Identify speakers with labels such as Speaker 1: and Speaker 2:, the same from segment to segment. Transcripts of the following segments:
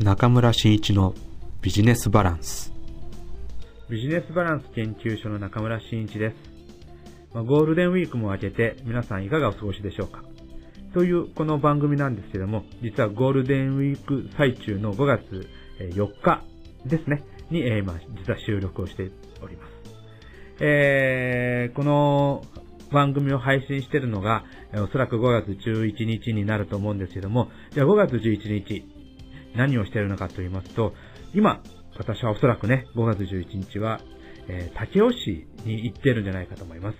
Speaker 1: 中村真一のビジネスバランス
Speaker 2: ビジネスバランス研究所の中村真一です。まあ、ゴールデンウィークも明けて皆さんいかがお過ごしでしょうかというこの番組なんですけども、実はゴールデンウィーク最中の5月4日ですね、に、えー、まあ、実は収録をしております。えー、この番組を配信しているのが、おそらく5月11日になると思うんですけども、じゃあ5月11日、何をしているのかと言いますと、今、私はおそらくね、5月11日は、えー、竹尾市に行ってるんじゃないかと思います。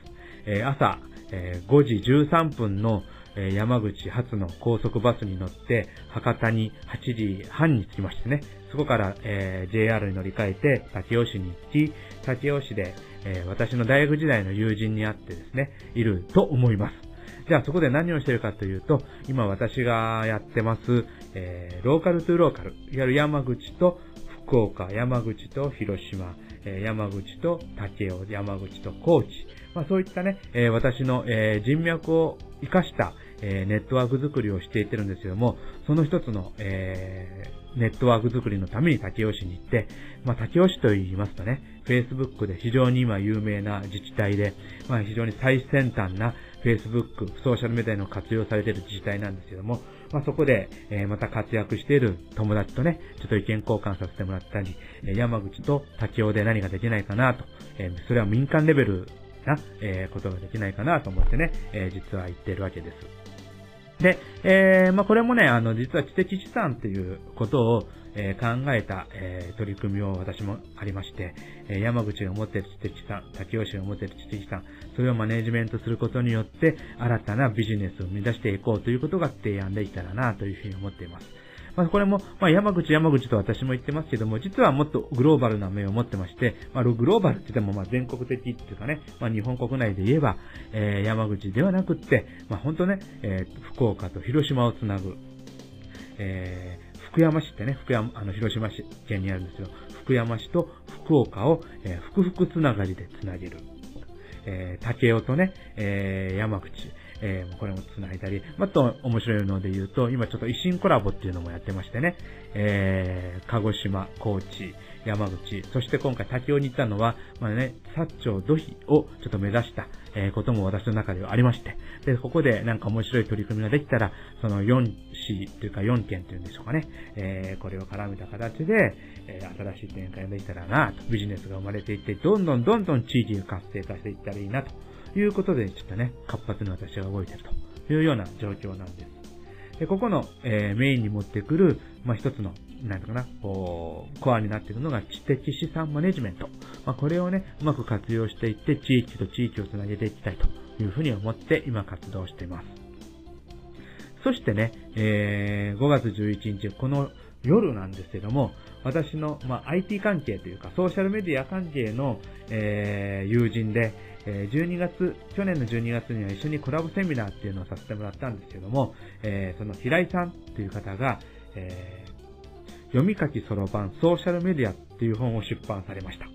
Speaker 2: えー、朝、えー、5時13分の、え山口発の高速バスに乗って、博多に8時半に着きましてね、そこから、えー JR に乗り換えて、竹尾市に行き、竹尾市で、え私の大学時代の友人に会ってですね、いると思います。じゃあそこで何をしてるかというと、今私がやってます、えー、ローカルトゥーローカル、いわゆる山口と福岡、山口と広島、えー、山口と竹雄、山口と高知、まあそういったね、えー、私の、え人脈を活かした、えネットワーク作りをしていってるんですけども、その一つの、えネットワーク作りのために竹雄市に行って、まあ、竹雄市と言いますとね、Facebook で非常に今有名な自治体で、まあ、非常に最先端な Facebook、ソーシャルメディアの活用されている自治体なんですけども、まあ、そこで、え、また活躍している友達とね、ちょっと意見交換させてもらったり、え山口と竹雄で何ができないかなと、え、それは民間レベルな、え、ことができないかなと思ってね、え実は言ってるわけです。で、えー、まあ、これもね、あの、実は知的資産っていうことを、えー、考えた、えー、取り組みを私もありまして、え、山口が持っている知的資産、竹吉が持っている知的資産、それをマネジメントすることによって、新たなビジネスを生み出していこうということが提案できたらなというふうに思っています。まあ、これも、まあ、山口山口と私も言ってますけども、実はもっとグローバルな面を持ってまして、まあ、グローバルって言っても、まあ、全国的っていうかね、まあ、日本国内で言えば、えー、山口ではなくって、まあ、本当ね、えー、福岡と広島をつなぐ、えー、福山市ってね、福山、あの、広島市県にあるんですよ。福山市と福岡を、えー、福々つながりでつなげる。えー、竹雄とね、えー、山口、えー、これも繋いだり、あと面白いので言うと、今ちょっと維新コラボっていうのもやってましてね、えー、鹿児島、高知、山口、そして今回滝尾に行ったのは、まあね、薩長土肥をちょっと目指した、えー、ことも私の中ではありまして、で、ここでなんか面白い取り組みができたら、その4市というか4県というんでしょうかね、えー、これを絡めた形で、えー、新しい展開ができたらなと、ビジネスが生まれていって、どんどんどんどん地域が活性化していったらいいなと。いうことで、ちょっとね、活発に私が動いていると。いうような状況なんです。で、ここの、えー、メインに持ってくる、まあ、一つの、なんかな、こう、コアになっているのが知的資産マネジメント。まあ、これをね、うまく活用していって、地域と地域をつなげていきたいというふうに思って今活動しています。そしてね、えー、5月11日、この夜なんですけども、私の、まあ、IT 関係というか、ソーシャルメディア関係の、えー、友人で、え12月、去年の12月には一緒にコラボセミナーっていうのをさせてもらったんですけども、えー、その平井さんっていう方が、えー、読み書きそろばんソーシャルメディアっていう本を出版されました。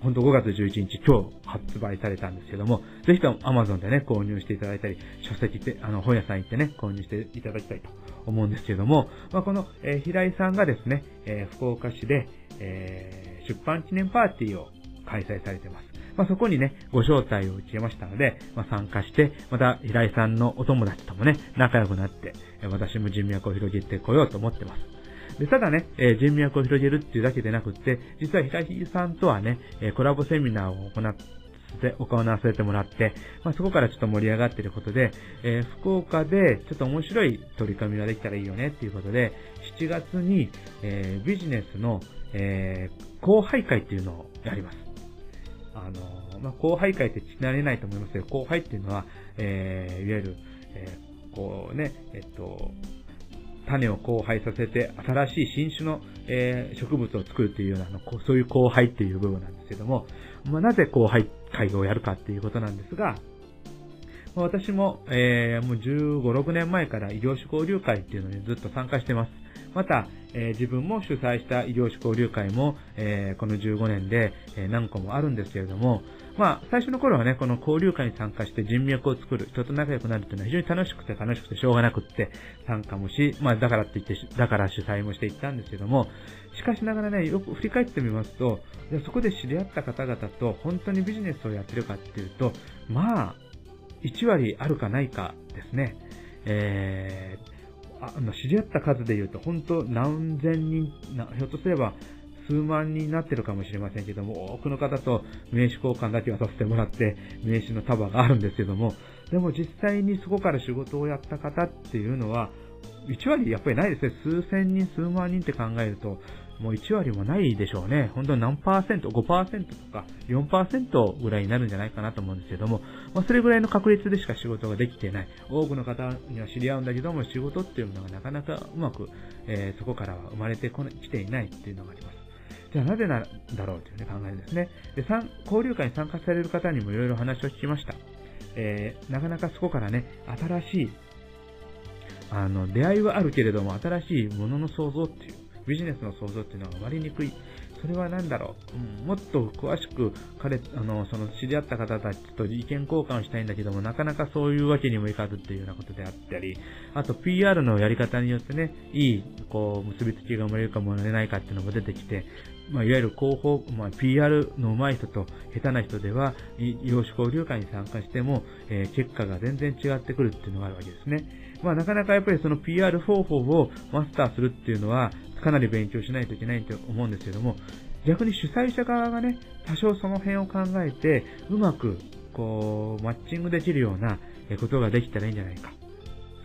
Speaker 2: 本当5月11日今日発売されたんですけども、ぜひとも Amazon でね、購入していただいたり、書籍って、あの、本屋さん行ってね、購入していただきたいと思うんですけども、まあ、この、えー、平井さんがですね、えー、福岡市で、えー、出版記念パーティーを開催されてます。まあ、そこにね、ご招待を受けましたので、まあ、参加して、また平井さんのお友達ともね、仲良くなって、私も人脈を広げてこようと思ってます。で、ただね、えー、人脈を広げるっていうだけでなくって、実は平井さんとはね、えー、コラボセミナーを行って、行わせてもらって、まあ、そこからちょっと盛り上がってることで、えー、福岡でちょっと面白い取り組みができたらいいよねっていうことで、7月に、えー、ビジネスの、えー、後輩会っていうのをやります。あの、まあ、後輩会って聞き慣れないと思いますけど、後輩っていうのは、え、いわゆる、え、こうね、えっと、種を交配させて、新しい新種の、えー、植物を作るっていうようなの、そういう交配っていう部分なんですけども、まあ、なぜ交配会をやるかっていうことなんですが、ま、私も、えー、もう15、6年前から異業種交流会っていうのにずっと参加してます。また、えー、自分も主催した異業種交流会も、えー、この15年で、え、何個もあるんですけれども、まあ、最初の頃はね、この交流会に参加して人脈を作る、人と仲良くなるっていうのは非常に楽しくて楽しくてしょうがなくって参加もし、まあ、だからって言って、だから主催もしていったんですけども、しかしながらね、よく振り返ってみますと、そこで知り合った方々と本当にビジネスをやってるかっていうと、まあ、1割あるかないかですね。えー、あの知り合った数で言うと、本当何千人、ひょっとすれば数万人になってるかもしれませんけども、多くの方と名刺交換だけはさせてもらって、名刺の束があるんですけども、でも実際にそこから仕事をやった方っていうのは、1割やっぱりないですね。数千人、数万人って考えると、もう1割もないでしょうね。本当に何パーセント、5%とか4%ぐらいになるんじゃないかなと思うんですけども、まあ、それぐらいの確率でしか仕事ができてない。多くの方には知り合うんだけども、仕事っていうのがなかなかうまく、えー、そこからは生まれてこきていないっていうのがあります。じゃあなぜなんだろうという、ね、考えですね。で、交流会に参加される方にもいろいろ話を聞きました。えー、なかなかそこからね、新しい、あの、出会いはあるけれども、新しいものの創造っていう、ビジネスの創造っていうのは生まれにくい。それは何だろう、うん、もっと詳しく彼、あの、その知り合った方たちと意見交換をしたいんだけども、なかなかそういうわけにもいかずっていうようなことであったり、あと PR のやり方によってね、いい、こう、結びつきが生まれるかもれないかっていうのも出てきて、まあ、いわゆる広報、まあ、PR の上手い人と下手な人では、養子交流会に参加しても、えー、結果が全然違ってくるっていうのがあるわけですね。まあ、なかなかやっぱりその PR 方法をマスターするっていうのは、かなり勉強しないといけないと思うんですけども、逆に主催者側がね、多少その辺を考えて、うまく、こう、マッチングできるようなことができたらいいんじゃないか。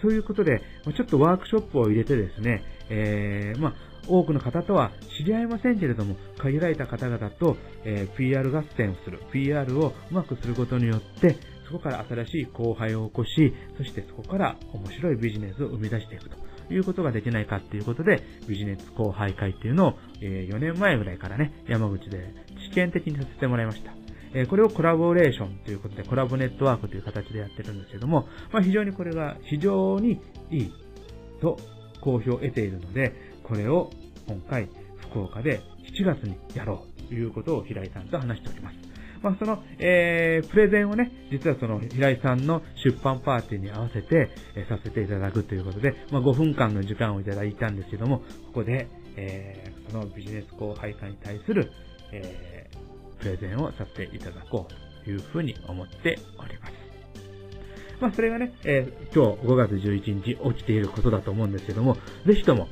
Speaker 2: そういうことで、ちょっとワークショップを入れてですね、えー、まあ、多くの方とは知り合いませんけれども、限られた方々と、えー、PR 合戦をする、PR をうまくすることによって、そこから新しい後輩を起こし、そしてそこから面白いビジネスを生み出していくと。いうことができないかっていうことで、ビジネス後輩会っていうのを、え4年前ぐらいからね、山口で試験的にさせてもらいました。えこれをコラボレーションということで、コラボネットワークという形でやってるんですけども、まあ、非常にこれが非常にいいと好評を得ているので、これを今回福岡で7月にやろうということを平井さんと話しております。まあ、その、えー、プレゼンをね、実はその平井さんの出版パーティーに合わせて、えー、させていただくということで、まあ、5分間の時間をいただいたんですけども、ここで、えー、そのビジネス後輩会に対する、えー、プレゼンをさせていただこうというふうに思っております。まあ、それがね、えー、今日5月11日起きていることだと思うんですけども、ぜひとも、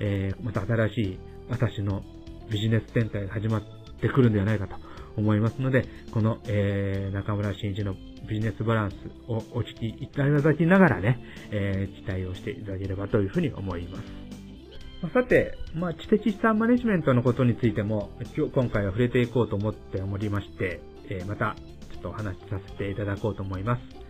Speaker 2: えー、また新しい私のビジネス展開が始まってくるんではないかと思いますので、この、えー、中村真一のビジネスバランスをお聞きいただきながらね、えー、期待をしていただければというふうに思います。さて、まあ、知的資産マネジメントのことについても、今日、今回は触れていこうと思っておりまして、えー、また、ちょっとお話しさせていただこうと思います。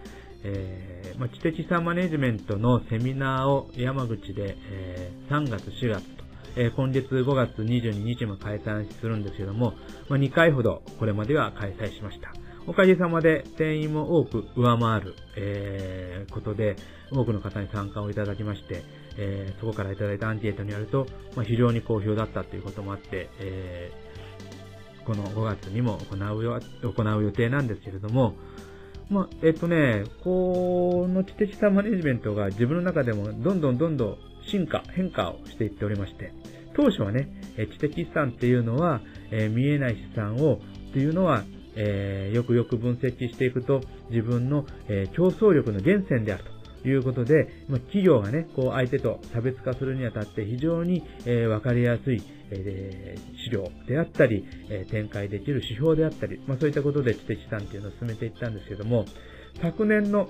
Speaker 2: えー、まあ、知的資産マネジメントのセミナーを山口で、えー、3月、4月とえ今月5月22日も開催するんですけども、まあ、2回ほどこれまでは開催しました。おかげさまで定員も多く上回る、えー、ことで、多くの方に参加をいただきまして、えー、そこからいただいたアンケートによると、まあ、非常に好評だったということもあって、えー、この5月にも行うよ行う予定なんですけれども、まあ、えっとね、この知的資産マネジメントが自分の中でもどんどんどんどん進化、変化をしていっておりまして、当初はね、知的資産っていうのは、えー、見えない資産を、っていうのは、えー、よくよく分析していくと、自分の、えー、競争力の源泉であると。いうことで、まあ、企業がね、こう相手と差別化するにあたって非常に、えー、わかりやすい、えー、資料であったり、えー、展開できる指標であったり、まあ、そういったことで知的資産っていうのを進めていったんですけども、昨年の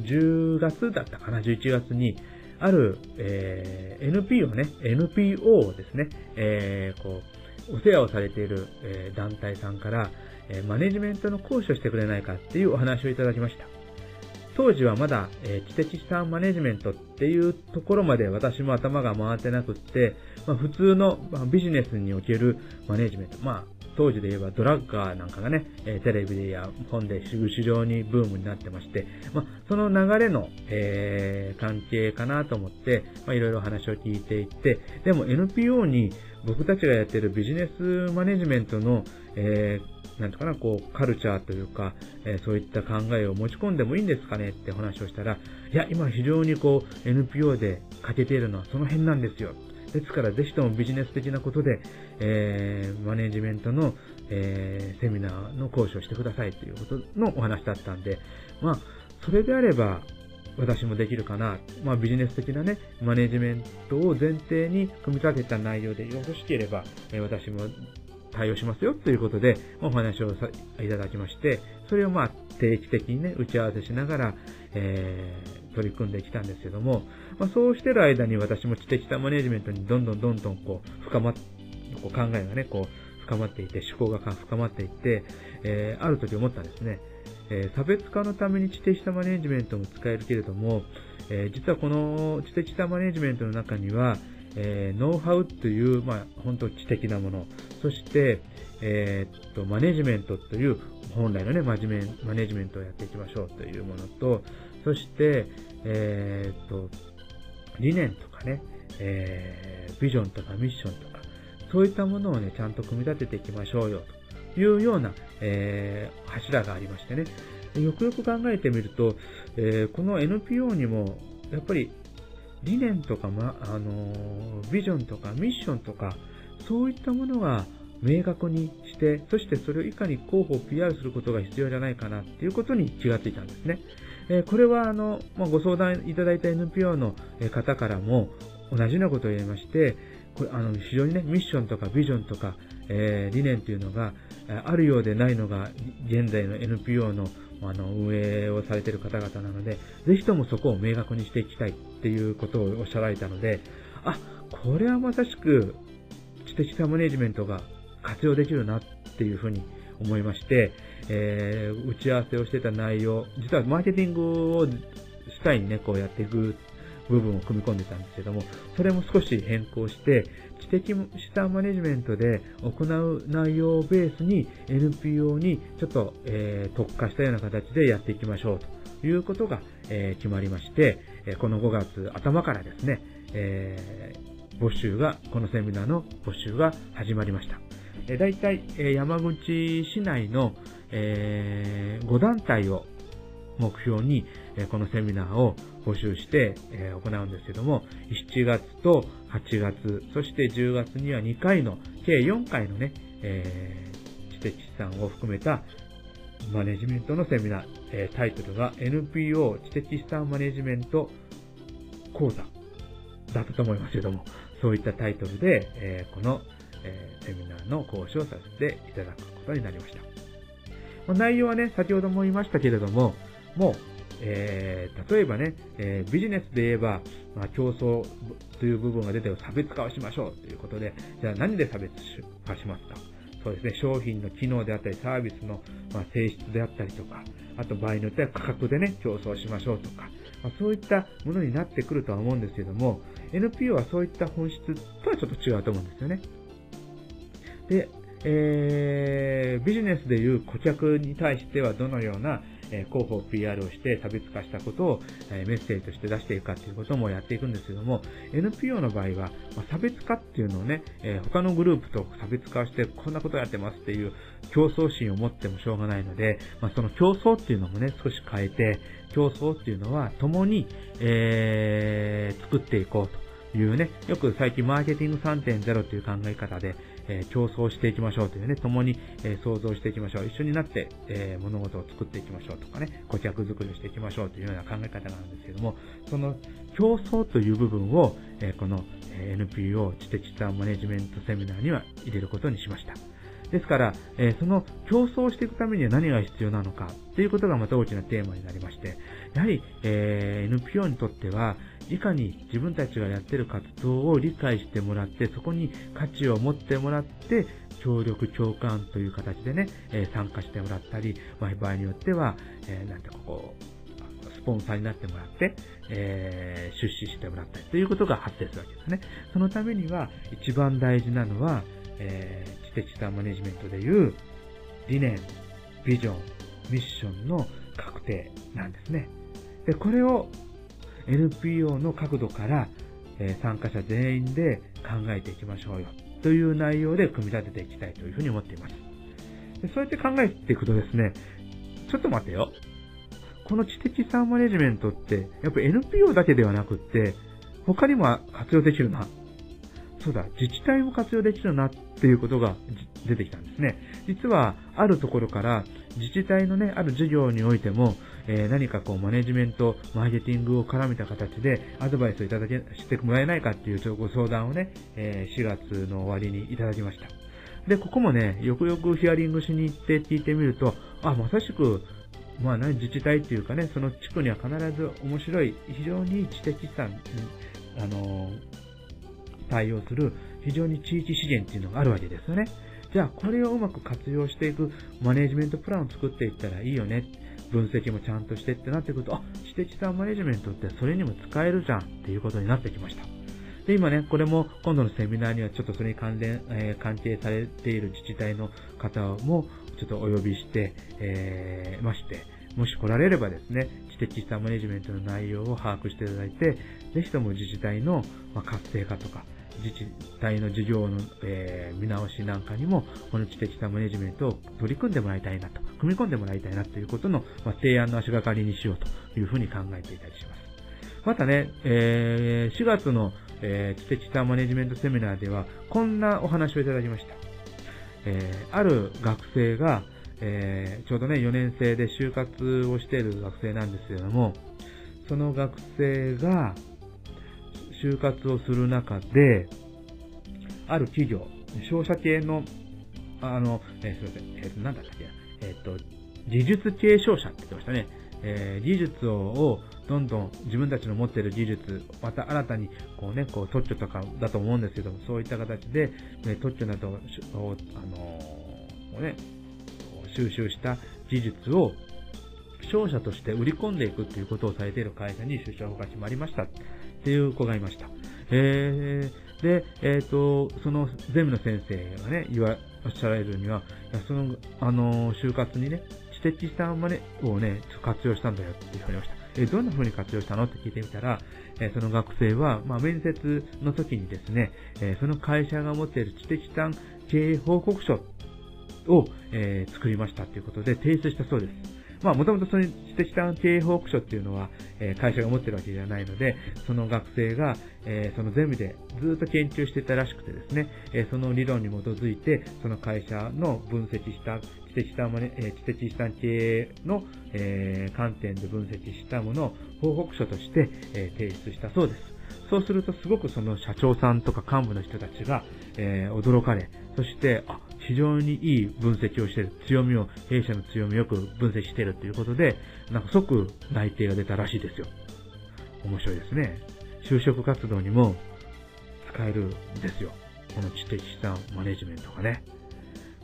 Speaker 2: 10月だったかな、11月に、ある、えー、NPO ね、NPO をですね、えー、こう、お世話をされている、えー、団体さんから、えー、マネジメントの講師をしてくれないかっていうお話をいただきました。当時はまだ、えー、知的資産マネジメントっていうところまで私も頭が回ってなくって、まあ、普通の、まあ、ビジネスにおけるマネジメント、まあ、当時で言えばドラッガーなんかがね、えテレビや本で非常にブームになってまして、まあ、その流れの、えー、関係かなと思って、まあ、いろいろ話を聞いていって、でも NPO に僕たちがやってるビジネスマネジメントの、えー、なんとかな、こう、カルチャーというか、えー、そういった考えを持ち込んでもいいんですかねって話をしたら、いや、今非常にこう、NPO で欠けているのはその辺なんですよ。ですからぜひともビジネス的なことで、えー、マネジメントの、えー、セミナーの講師をしてくださいということのお話だったんで、まあ、それであれば、私もできるかな。まあ、ビジネス的なね、マネジメントを前提に組み立てた内容でよろしければ、えー、私も対応しますよということで、お話をいただきまして、それをまあ定期的にね、打ち合わせしながら、えー、取り組んできたんですけども、まあ、そうしてる間に私も知的さマネジメントにどんどんどんどんこう、深まっ、こう考えがね、こう、深まっていて、思考が深まっていって、えー、ある時思ったんですね。えー、差別化のために知的さマネジメントも使えるけれども、えー、実はこの知的さマネジメントの中には、えー、ノウハウという、まあ、本当知的なもの、そして、えー、っと、マネジメントという、本来のね、真面目、マネジメントをやっていきましょうというものと、そして、えー、っと、理念とかね、えー、ビジョンとかミッションとか、そういったものをね、ちゃんと組み立てていきましょうよ、というような、えー、柱がありましてね。よくよく考えてみると、えー、この NPO にも、やっぱり理念とか、ま、あのビジョンとかミッションとか、そういったものが明確にして、そしてそれをいかに候補を PR することが必要じゃないかなっていうことに気がついたんですね。えこれはあの、まご相談いただいた NPO の方からも同じようなことを言いまして、これあの非常にね、ミッションとかビジョンとか、えー、理念というのがあるようでないのが現在の NPO のあの運営をされている方々なので、ぜひともそこを明確にしていきたいっていうことをおっしゃられたので、あ、これはまさしく知的さマネジメントが活用できるなっていうふうに思いまして、えー、打ち合わせをしてた内容、実はマーケティングを主体にね、こうやっていく部分を組み込んでたんですけども、それも少し変更して、知的資産マネジメントで行う内容をベースに NPO にちょっと、えー、特化したような形でやっていきましょうということが、えー、決まりまして、この5月頭からですね、えー、募集が、このセミナーの募集が始まりました。え大体、え山口市内の、え5団体を目標に、えこのセミナーを募集して、え行うんですけども、7月と8月、そして10月には2回の、計4回のね、えー、知的資産を含めたマネジメントのセミナー、えタイトルが NPO 知的資産マネジメント講座だったと思いますけども、そういったタイトルで、えこのえ、セミナーの講師をさせていただくことになりました。内容はね、先ほども言いましたけれども、もう、えー、例えばね、えー、ビジネスで言えば、まあ、競争という部分が出て差別化をしましょうということで、じゃあ何で差別化しますか？そうですね、商品の機能であったり、サービスの、ま性質であったりとか、あと場合によっては価格でね、競争しましょうとか、まあ、そういったものになってくるとは思うんですけども、NPO はそういった本質とはちょっと違うと思うんですよね。で、えー、ビジネスでいう顧客に対してはどのようなえ広報 PR をして差別化したことを、えメッセージとして出していくかっていうこともやっていくんですけども、NPO の場合は、ま差別化っていうのをね、え他のグループと差別化してこんなことやってますっていう競争心を持ってもしょうがないので、まあ、その競争っていうのもね、少し変えて、競争っていうのは共に、えー、作っていこうというね、よく最近マーケティング3.0という考え方で、え競争していきましょうというね、共に、え創造していきましょう。一緒になって、え物事を作っていきましょうとかね、顧客作りをしていきましょうというような考え方なんですけども、その競争という部分を、えこの NPO 知的資産マネジメントセミナーには入れることにしました。ですから、え、その競争していくためには何が必要なのかということがまた大きなテーマになりまして、やはり、え、NPO にとっては、いかに自分たちがやってる活動を理解してもらって、そこに価値を持ってもらって、協力、共感という形でね、えー、参加してもらったり、まあ、場合によっては、えー、なんてこう、スポンサーになってもらって、えー、出資してもらったりということが発生するわけですね。そのためには、一番大事なのは、え、知的資産マネジメントでいう理念、ビジョン、ミッションの確定なんですね。で、これを NPO の角度から、え、参加者全員で考えていきましょうよという内容で組み立てていきたいというふうに思っています。でそうやって考えていくとですね、ちょっと待ってよ。この知的資産マネジメントって、やっぱ NPO だけではなくって、他にも活用できるな。そうだ、自治体も活用できるなっていうことが出てきたんですね。実は、あるところから自治体のね、ある授業においても、えー、何かこうマネジメント、マーケティングを絡めた形でアドバイスをいただけ、してもらえないかっていうご相談をね、えー、4月の終わりにいただきました。で、ここもね、よくよくヒアリングしに行って聞いてみると、あ、まさしく、まあね、自治体っていうかね、その地区には必ず面白い、非常に知的資産、あのー、対応する非常に地域資源っていうのがあるわけですよね。じゃあ、これをうまく活用していくマネジメントプランを作っていったらいいよね。分析もちゃんとしてってなってくると、あ、知的資産マネジメントってそれにも使えるじゃんっていうことになってきました。で、今ね、これも今度のセミナーにはちょっとそれに関連、えー、関係されている自治体の方もちょっとお呼びして、えー、まして、もし来られればですね、知的資産マネジメントの内容を把握していただいて、ぜひとも自治体の活性化とか、自治体の事業の、えー、見直しなんかにも、この知的さマネジメントを取り組んでもらいたいなと、組み込んでもらいたいなということの、まあ、提案の足がかりにしようというふうに考えていたりします。またね、えー、4月の、えー、知的さマネジメントセミナーでは、こんなお話をいただきました。えー、ある学生が、えー、ちょうどね、4年生で就活をしている学生なんですけれども、その学生が、就活をする中で、ある企業、商社系の、あの、えー、すいません、えっ、ー、と、なんだっけ、えっ、と、技術系商社って言ってましたね。えー、技術をどんどん自分たちの持っている技術、また新たにこうね、こう特許とかだと思うんですけども、そういった形で、ね、特許などを、あのー、ね、収集した技術を商社として売り込んでいくっていうことをされている会社に出社が決まりました。っていう子がいました。えー、で、えっ、ー、と、そのゼミの先生がね、言わ、おっしゃられるには、その、あの、就活にね、知的資産マネをね、活用したんだよって言われました。えどんな風に活用したのって聞いてみたら、えその学生は、まあ、面接の時にですね、えその会社が持っている知的資産経営報告書を、え、作りましたということで提出したそうです。まあ、もともとその知的資産経営報告書っていうのは、えー、会社が持ってるわけではないので、その学生が、えー、そのゼミでずっと研究してたらしくてですね、えー、その理論に基づいて、その会社の分析した知的資産、え、知的資産経営の、えー、観点で分析したものを報告書として、えー、提出したそうです。そうするとすごくその社長さんとか幹部の人たちが、えー、驚かれ、そして、あ、非常にいい分析をしてる。強みを、弊社の強みをよく分析しているということで、なんか即内定が出たらしいですよ。面白いですね。就職活動にも使えるんですよ。この知的資産マネジメントがね。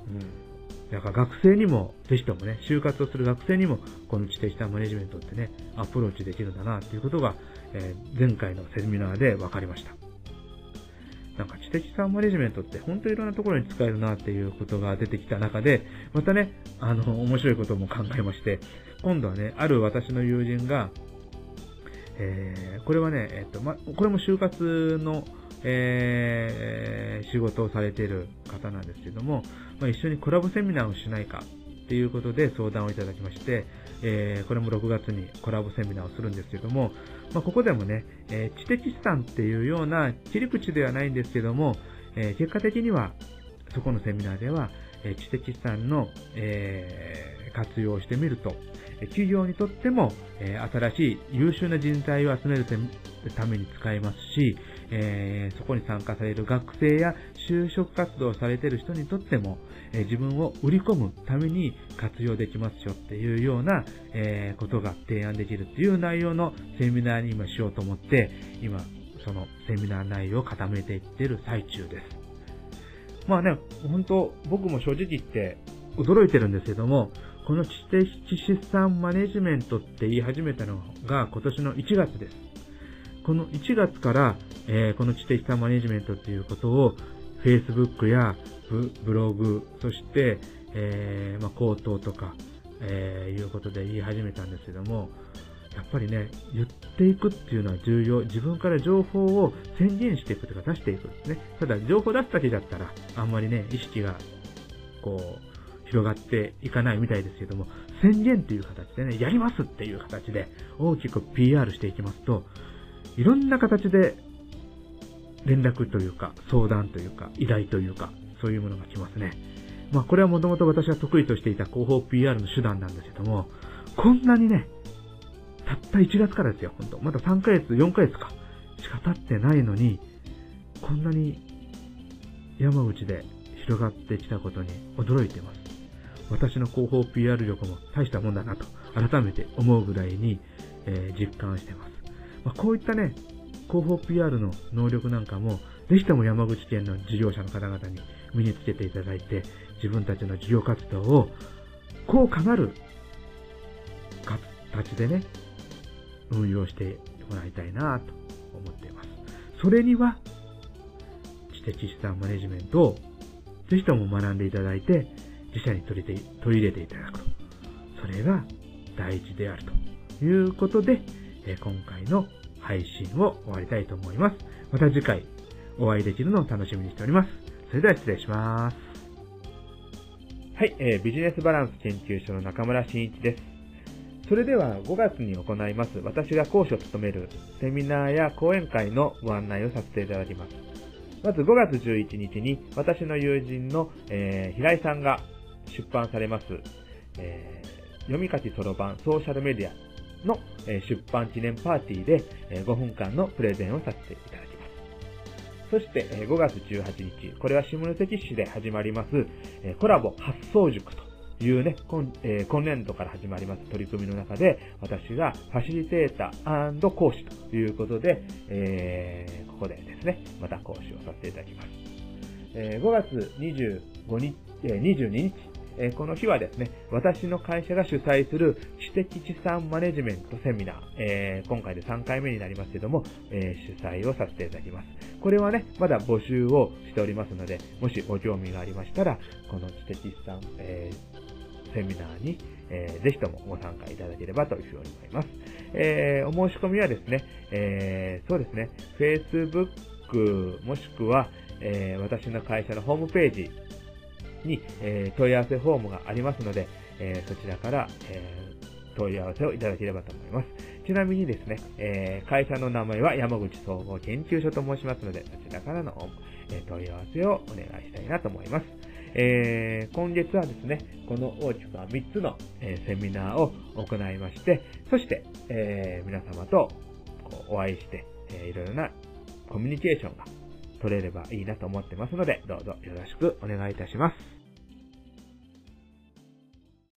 Speaker 2: うん。だから学生にも、ぜひともね、就活をする学生にも、この知的資産マネジメントってね、アプローチできるんだな、ということが、えー、前回のセミナーで分かりました。なんか知的資産マネジメントって本当にいろんなところに使えるなっていうことが出てきた中で、またね、あの、面白いことも考えまして、今度はね、ある私の友人が、えー、これはね、えっと、ま、これも就活の、えー、仕事をされている方なんですけども、まあ、一緒にコラボセミナーをしないかっていうことで相談をいただきまして、えー、これも6月にコラボセミナーをするんですけども、まあ、ここでもね、えー、知的資産っていうような切り口ではないんですけども、えー、結果的には、そこのセミナーでは、え知的資産の、え活用をしてみると、企業にとっても、え新しい優秀な人材を集めるために使えますし、えー、そこに参加される学生や就職活動されている人にとっても、えー、自分を売り込むために活用できますよっていうような、えー、ことが提案できるっていう内容のセミナーに今しようと思って、今、そのセミナー内容を固めていってる最中です。まあね、本当僕も正直言って驚いてるんですけども、この知的資産マネジメントって言い始めたのが今年の1月です。この1月から、えー、この知的資産マネジメントっていうことを、Facebook やブブログ、そして、えーまあ、口頭とか、えーいうことで言い始めたんですけども、やっぱりね、言っていくっていうのは重要。自分から情報を宣言していくというか出していくんですね。ただ、情報出すだけだったら、あんまりね、意識が、こう、広がっていかないみたいですけども、宣言っていう形でね、やりますっていう形で大きく PR していきますと、いろんな形で連絡というか、相談というか、依頼というか、そういうものが来ますね。まあこれはもともと私が得意としていた広報 PR の手段なんですけども、こんなにね、たった1月からですよ、本当まだ3ヶ月、4ヶ月か、しか経ってないのに、こんなに山口で広がってきたことに驚いてます。私の広報 PR 力も大したもんだなと改めて思うぐらいに、えー実感してます。まあ、こういったね、広報 PR の能力なんかも、ぜひとも山口県の事業者の方々に身につけていただいて、自分たちの事業活動を効果なる形でね、運用してもらいたいなと思っています。それには、知的資産マネジメントをぜひとも学んでいただいて、自社に取り取り入れていただくと。それが第一であるということで、えー今回の配信を終わりたいと思います。また次回お会いできるのを楽しみにしております。それでは失礼します。はい、えービジネスバランス研究所の中村真一です。それでは5月に行います私が講師を務めるセミナーや講演会のご案内をさせていただきます。まず5月11日に私の友人の、えー平井さんが出版されます、えー読み書きそろばんソーシャルメディアの、出版記念パーティーで、5分間のプレゼンをさせていただきます。そして、5月18日、これは下関市で始まります、コラボ発想塾というね、今,、え今年度から始まります取り組みの中で、私がファシリテーター講師ということで、えここでですね、また講師をさせていただきます。え5月25日、え22日、えこの日はですね、私の会社が主催する知的資産マネジメントセミナー、えー今回で3回目になりますけども、えー主催をさせていただきます。これはね、まだ募集をしておりますので、もしご興味がありましたら、この知的資産、えーセミナーに、えーぜひともご参加いただければというふうに思います。えお申し込みはですね、えそうですね、Facebook もしくは、え私の会社のホームページに、えー問い合わせフォームがありますので、えーそちらから、えー問い合わせをいただければと思います。ちなみにですね、えー会社の名前は山口総合研究所と申しますので、そちらからの、えー問い合わせをお願いしたいなと思います。えー今月はですね、この大きくは3つの、えーセミナーを行いまして、そして、えー皆様とこうお会いして、えーいろいろなコミュニケーションが取れればいいなと思ってますので、どうぞよろしくお願いいたします。